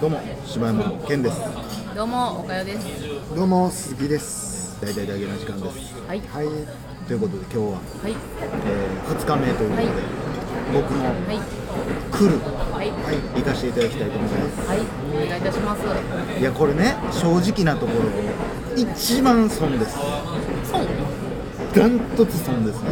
どうも柴山の健ですどうも、おかよです。どうも鈴木です。大体だけの時間ですはい。はい。ということで今日は、はい。え2日目ということで、はい僕のはい。「来る」はい。行かせていただきたいと思いますはい。お願いいたします。いやこれね正直なところ一番損です損？ダントツ損ですね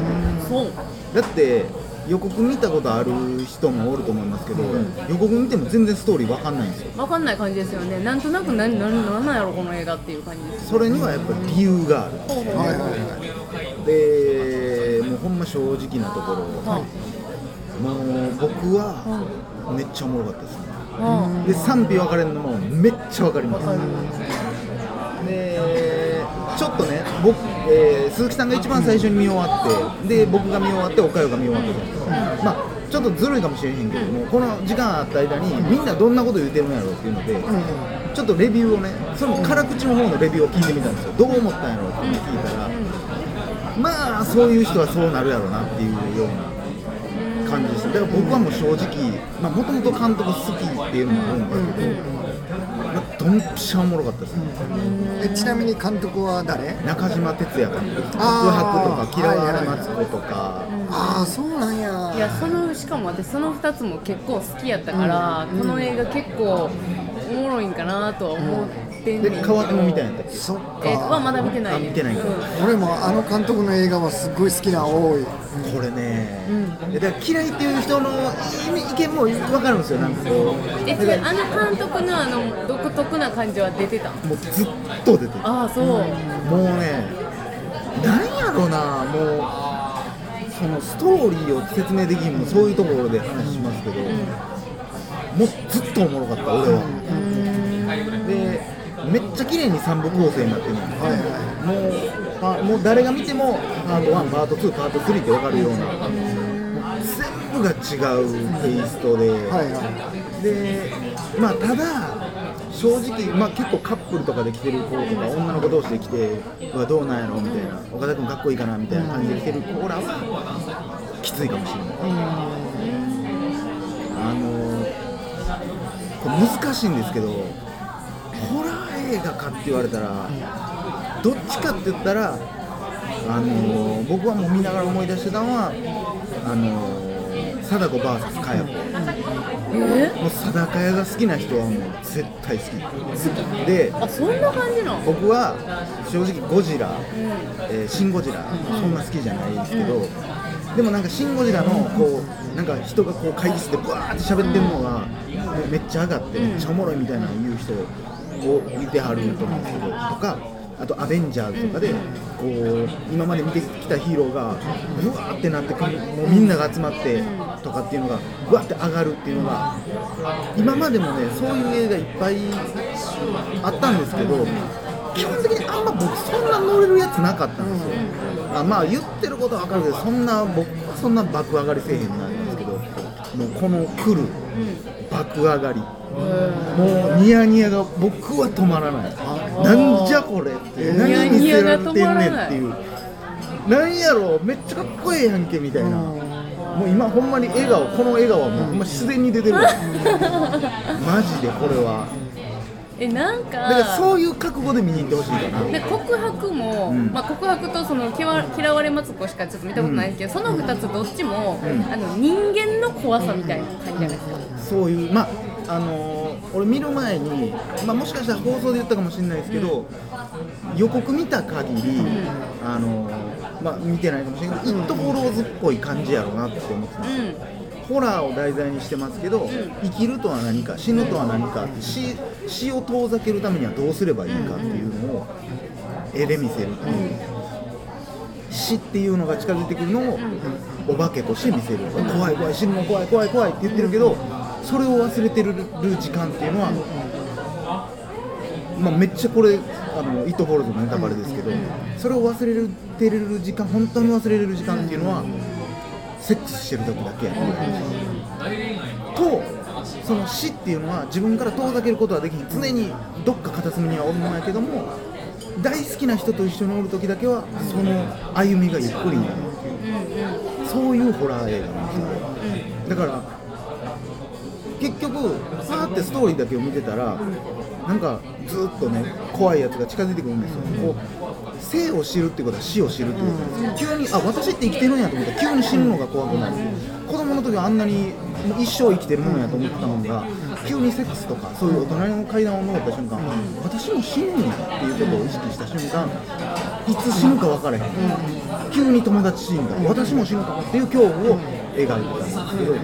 損。だって予告見たことある人もおると思いますけど、予告見ても全然ストーリーわかんないんですよわかんない感じですよね。なんとなく何、何、なんなんやろ、この映画っていう感じです。それにはやっぱり理由があるほうほうはいはいはい。でもうほんま正直なところはもう僕はめっちゃおもろかったですねあ。はで賛否分かれるのもめっちゃ分かりますわかるでちょっとね僕、えー鈴木さんが一番最初に見終わってで僕が見終わって岡代が見終わったじゃないですか、まあちょっとずるいかもしれへんけども、この時間あった間にみんなどんなこと言ってるんやろうっていうので、ちょっとレビューをねその辛口の方のレビューを聞いてみたんですよ。どう思ったんやろうって聞いたら、まあそういう人はそうなるやろうなっていうような感じでしただから僕はもう正直もともと監督好きっていうのもあるんだけど、まあ、ドンピシャおもろかったですね、えちなみに監督は誰？中島哲也監督白あー白とか嫌われマツコとか、ああそうなんや。いや、その、しかも私、その二つも結構好きやったから、この映画結構。おもろいんかなとは思ってんねんけど。で川手も見たんやったっけ？そっえ、はか。まだ見てない見てないかうん俺もあの監督の映画はすっごい好きな多い。これね、でだから嫌いっていう人の意見も分かるんですよなんかこうえ、それ、あの監督の、あの、独特な感じは出てた？もうずっと出てるああ、そう。もうね、なんやろな、もう、そのストーリーを説明できんもそういうところで話しますけど、もうずっとおもろかった、俺は。で、めっちゃ綺麗に3部構成になってる。の、はいはもうあもう誰が見ても、パート1、パート2、パート3って分かるような、全部が違うテイストで。い。はい。はでまあただ正直、まあ、結構カップルとかで来てる子とか女の子同士で来てうわどうなんやろみたいな。岡田君かっこいいかなみたいな感じで来てる子らはきついかもしれない。あの難しいんですけど映画かって言われたらどっちかって言ったらあの僕はもう見ながら思い出してたのはあの貞子 VS かや子。えもう貞子屋が好きな人はもう絶対好き。であ、そんな感じなの？僕は正直ゴジラ、えーシン・ゴジラ、そんな好きじゃないですけど、でもなんかシン・ゴジラのこうなんか人がこう会議室でブワーって喋ってるのが、めっちゃ上がってめっちゃおもろいみたいな言う人を見てはると思うんですけどとかあと「アベンジャーズ」とかでこう今まで見てきたヒーローがブワーってなってくるもうみんなが集まってとかっていうのがブワーって上がるっていうのが今までもねそういう映画いっぱいあったんですけど基本的にあんま僕そんな乗れるやつなかったんですよ、あまあ言ってることは分かるけどそんな僕はそんな爆上がりせえへんな。うこの来る爆上がり。もうニヤニヤが僕は止まらない。なんじゃこれってえー何見せられてんねんっていう。なんやろめっちゃかっこええやんけみたいな。もう今ほんまに笑顔。この笑顔はもう自然に出てる。マジでこれはえ、なんか。だからそういう覚悟で見に行ってほしいかな。で告白も、ん。まあ、告白とその嫌わ嫌われマツコしかちょっと見たことないですけど、その2つどっちも、あの人間の怖さみたいな感じじゃないですか、そういうまああのー俺見る前に、まあ、もしかしたら放送で言ったかもしれないですけど、予告見た限り、あのーまあ、見てないかもしれないけど、イット・フォローズっぽい感じやろうなって思ってたんですよ、ホラーを題材にしてますけど、生きるとは何か死ぬとは何か死死を遠ざけるためにはどうすればいいかっていうのを絵で見せるっていう、死っていうのが近づいてくるのをお化けとして見せる、怖い怖い死ぬの怖い怖い怖いって言ってるけどそれを忘れてる時間っていうのは、まあ、めっちゃこれあのイット・フォローズのネタバレですけど、それを忘れてる時間本当に忘れれる時間っていうのはセックスしてる時だけやねとその死っていうのは自分から遠ざけることはできん。常にどっか片隅にはおるもんやけども大好きな人と一緒におる時だけはその歩みがゆっくりになるっていう。そういうホラー映画なんですよ。だから結結局パーってストーリーだけを見てたらなんかずっとね怖いやつが近づいてくるんですよ、こう生を知るってことは死を知るっていう。ことです、急にあ私って生きてるんやと思ったら急に死ぬのが怖くなる、子供の時はあんなに一生生きてるものやと思ったもんが急にセックスとかそういう大人の階段を登った瞬間、私も死ぬんやっていうことを意識した瞬間いつ死ぬか分からへん、急に友達死んだ。私も死ぬかもっていう恐怖を描いてたんですけど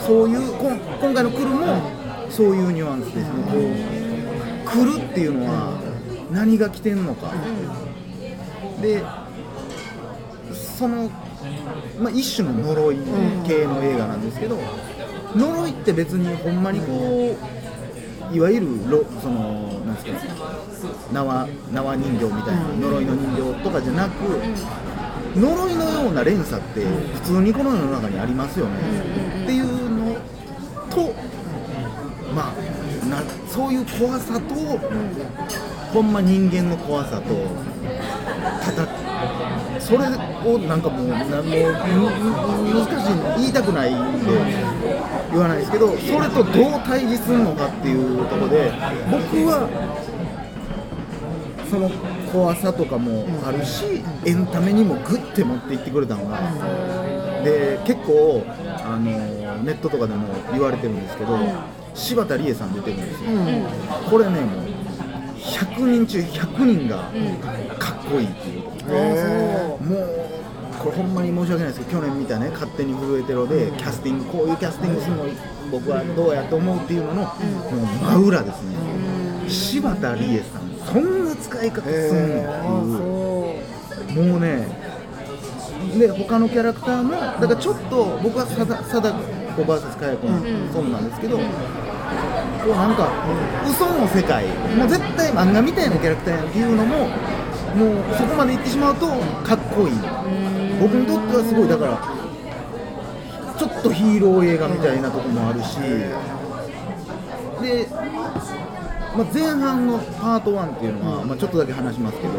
そういうこ今回の「来る」もそういうニュアンスですね。こう来るっていうのは何が来てんのか、でその、まあ、一種の呪い系の映画なんですけど、呪いって別にほんまにこういわゆるろそのなんですか縄縄人形みたいな呪いの人形とかじゃなく、呪いのような連鎖って普通にこの世の中にありますよね、っていうのとまあなそういう怖さと、ほんま人間の怖さとただそれをなんかもうなも難しいの言いたくないんで言わないですけどそれとどう対峙するのかっていうところで僕はその怖さとかもあるしエンタメにもグッて持っていってくれたのがで結構あのネットとかでも言われてるんですけど、柴田理恵さん出てるんですよ、これねもう100人中100人がかっこいいっていう、へもうこれほんまに申し訳ないですけど去年見たね「勝手に震えてろ」でキャスティングこういうキャスティングするの僕はどうやと思うっていうのの、もう真裏ですね、柴田理恵さんそんな使い方すんのっていう、もうねで他のキャラクターもだからちょっと僕は貞貞子 VS かや子のそうなんですけど、こうなんか嘘の世界。もう絶対漫画みたいなキャラクターやんっていうのももうそこまで行ってしまうとかっこいい。僕にとってはすごい。だからちょっとヒーロー映画みたいなとこもあるし。で、まあ、前半のパート1っていうのは、まあ、ちょっとだけ話しますけど、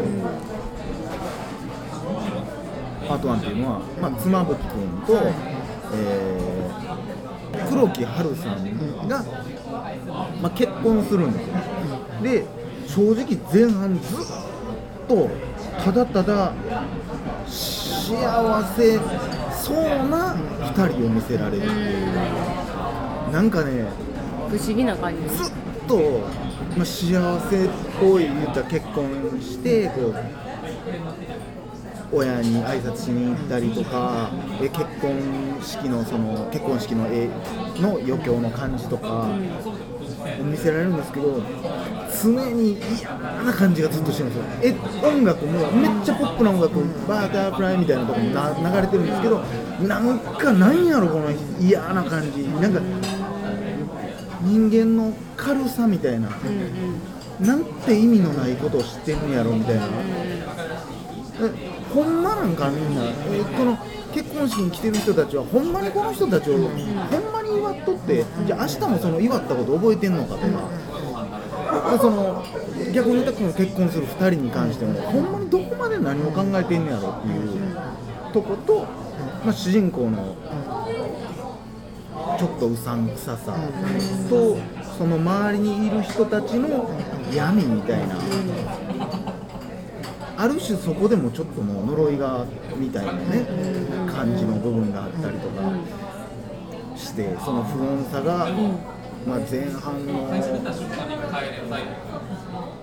パート1っていうのは、まあ、妻夫木君と、えー黒木華さん。が、まあ、結婚するん。ですよ、で正直前半ずっとただただ幸せそうな2人を見せられるっていうなん。かね不思議な感じずっと、まあ、幸せっぽい言った結婚してこう親に挨拶しに行ったりとかえ結婚式のその結婚式の絵の余興の感じとか見せられるんですけど常に嫌な感じがずっとしてるんですよ。え音楽もめっちゃポップな音楽バーターフライみたいなとこもな流れてるんですけどなんかなんやろこの嫌な感じ。なんか人間の軽さみたいな、なんて意味のないことを知ってんねやろみたいな、えほんまなんかみんな、えこの結婚式に来てる人たちはほんまにこの人たちを、ほんまに祝っとってじゃあ明日もその祝ったこと覚えてんのかとか、でその逆に言うとこの結婚する2人に関してもほんまにどこまで何を考えてんねやろっていうとこと、まあ、主人公のちょっとうさんくささとその周りにいる人たちの闇みたいなある種そこでもちょっともう呪いがみたいなね感じの部分があったりとかしてその不穏さが、まあ、前半の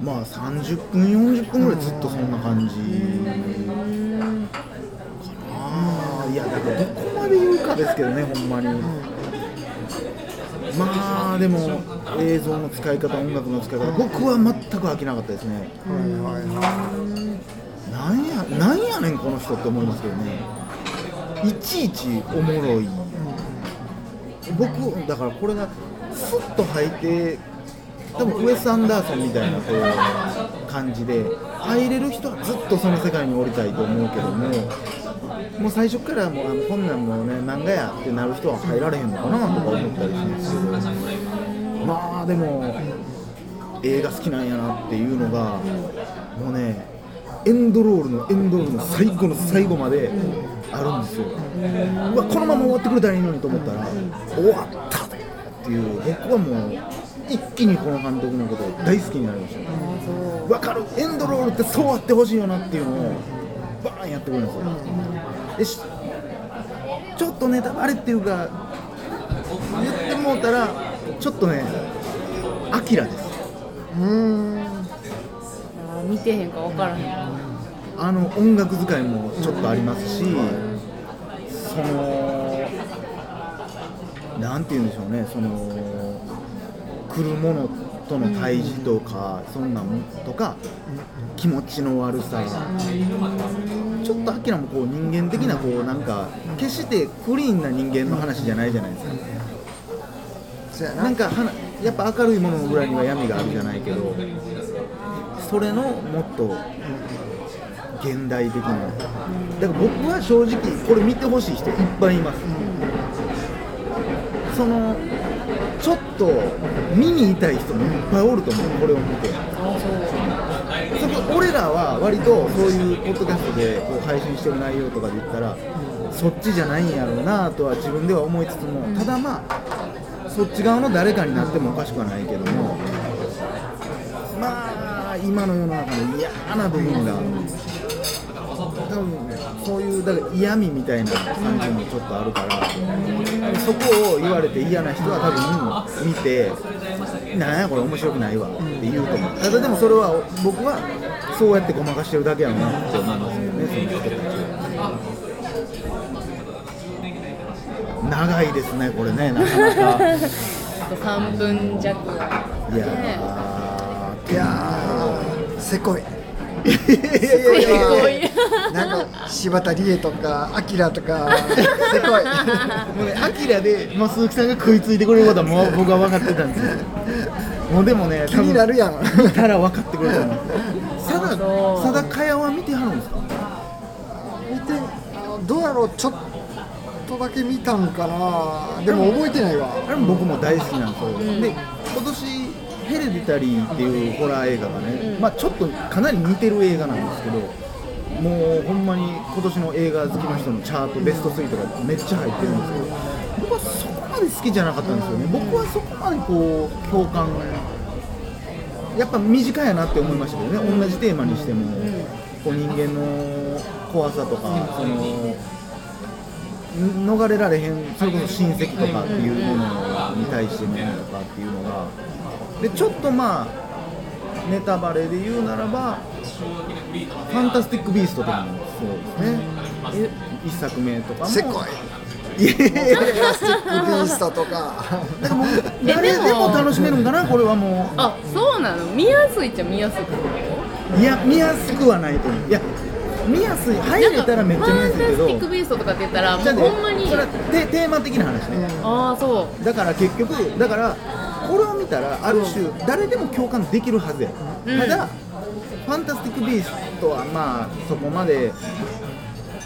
まあ30分40分ぐらいずっとそんな感じかないやだからどこまで言うかですけどねほんまに。まあでも映像の使い方音楽の使い方僕は全く飽きなかったですね。はいはいはなんやなんやねんこの人って思いますけどね。いちいちおもろい。僕だからこれがスッと入って多分ウエス・アンダーソンみたいなこう感じで入れる人はずっとその世界に降りたいと思うけどももう最初からもうあのこんなんもうね漫画やってなる人は入られへんのかなとか思ったりするんですけどまあでも映画好きなんやなっていうのがもうねエンドロールのエンドロールの最後の最後まであるんですよ。うわこのまま終わってくれたらいいのにと思ったら終わったっていう。僕はもう一気にこの監督のことを大好きになりました。ね分かる。エンドロールってそうあってほしいよなっていうのをバーンやってくれるんですよ。でしちょっとネタバレっていうか言ってもうたらちょっとねアキラです。うーん。あ見てへんか分からへん。あの音楽使いもちょっとありますし、その、なんて言うんでしょうね、その来るものとの対峙とか、そんなんとか、気持ちの悪さ、ちょっとアキラもこう人間的な、こうなんか、決してクリーンな人間の話じゃないじゃないですか。な。なんかはなやっぱ明るいものの裏には闇があるじゃないけどそれのもっと現代的な。だから僕は正直これ見てほしい人いっぱいいます、そのちょっと見に痛い人もいっぱいおると思う。これを見て。そこ俺らは割とそういうポッドキャストでこう配信してる内容とかで言ったらそっちじゃないんやろうなとは自分では思いつつもただまあそっち側の誰かになってもおかしくはないけどもまあ今の世の中の嫌な部分が多分そういうだから嫌味みたいな感じもちょっとあるからそこを言われて嫌な人は多分見てなんやこれ面白くないわって言うと思うただでもそれは僕はそうやってごまかしてるだけやろなって思いますよねその人たちは。長いですねこれねなかなかあと3分弱いやいや。ーせこい。いやい。やいやなんか柴田理恵とかアキラとか せこい もうね、アキラで、まあ、鈴木さんが食いついてくれることはもう 僕は分かってたんですよ。もうでもね、気になるやん見たら分かってくれると思う。さだ、さだかやは見てはるんですか？見てあのどうやろうちょっとだけ見たんかなでも覚えてないわあれも僕も大好きなんですよ。で、今年ヘレディタリーっていうホラー映画がね、まあちょっとかなり似てる映画なんですけど。もうほんまに今年の映画好きの人のチャートベスト3とかめっちゃ入ってるんですけど僕はそこまで好きじゃなかったんですよね、僕はそこまでこう共感やっぱ身近やなって思いましたけどね。同じテーマにしても、こう人間の怖さとかそのん逃れられへんそれこそ親戚とかっていうものに対してのとかっていうのがでちょっとまあネタバレで言うならばファンタスティック・ビーストとかもそうですね。一作目とかも。せこい。いや。いやいやプラスチックビーストとか。だからもう誰でも楽しめるんかなこれはもあそうなの？見やすいっちゃ見やすいういや見やすくはないと思う。いや見やすい入れたらめっちゃ見やすいけど。ファンタスティック・ビーストとかって言ったらもうほんまにそれはテテーマ的な話ね、ああそう。だから結局だからこれを見たらある種誰でも共感できるはずや、うん。ただファンタスティック・ビーストはまあそこまで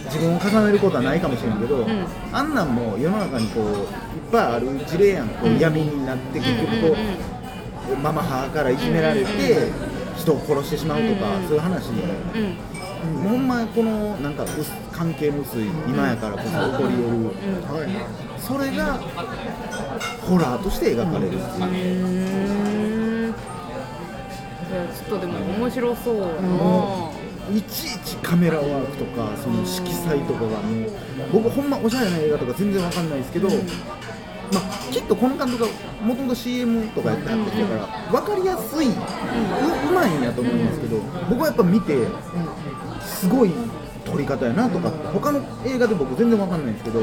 自分を重ねることはないかもしれんけど、ん。あんなんも世の中にこういっぱいある事例やん。こう闇になって結局こう、うんうんママ母からいじめられて人を殺してしまうとか、うんうんそういう話で、うん。ほんまこのなんか薄関係の薄い今やからこそ起こり得る、はいそれがホラーとして描かれる。っていう、ちょっとでも面白そうやな。いちいちカメラワークとかその色彩とかがもう僕ほんまおしゃれな映画とか全然わかんないですけど、まあ、きっとこの監督がもともと CM とかやってはった人だから分かりやすい、ううまいんやと思いますけど僕はやっぱ見てすごい撮り方やなとか他の映画で僕全然わかんないんですけど、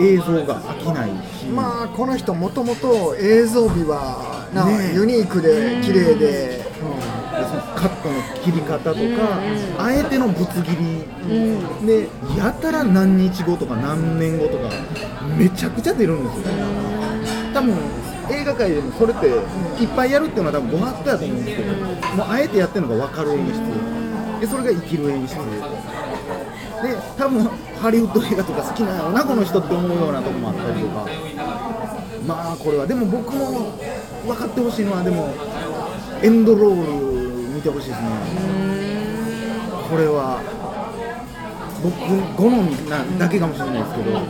映像が飽きないし、まあこの人もともと映像美はな、ねえ。ユニークで綺麗で、でそのカットの切り方とか、あえてのぶつ切り、でやたら何日後とか何年後とかめちゃくちゃ出るんですよ、多分映画界でもそれっていっぱいやるっていうのは多分ご法度やと思うんですけど、もうあえてやってるのが分かる演出。でそれが生きる演出で多分ハリウッド映画とか好きなのなこの人って思うようなとこもあったりとか。まあこれは。でも僕も分かってほしいのはでもエンドロール見てほしいですね。これは。僕好みなだけかもしれないですけど。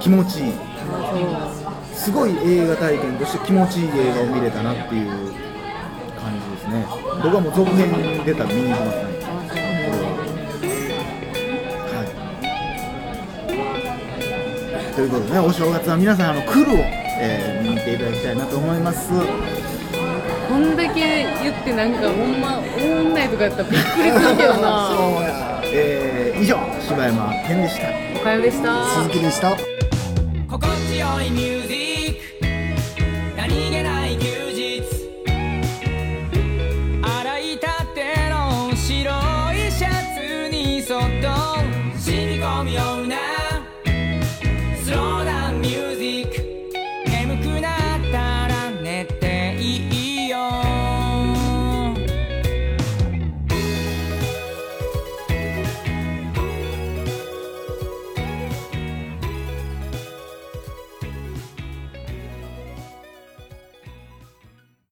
気持ちいい。すごい映画体験として気持ちいい映画を見れたなっていう感じですね。僕はもう続編出たら見に行きますね。ということでねお正月は皆さんあのクルを、えー見に行っていただきたいなと思います。こんだけ言ってなんかほんま思んないとかやったらびっくりするけどな。そうや。えー以上柴山健でした。おかよでした。鈴木でした。心地よい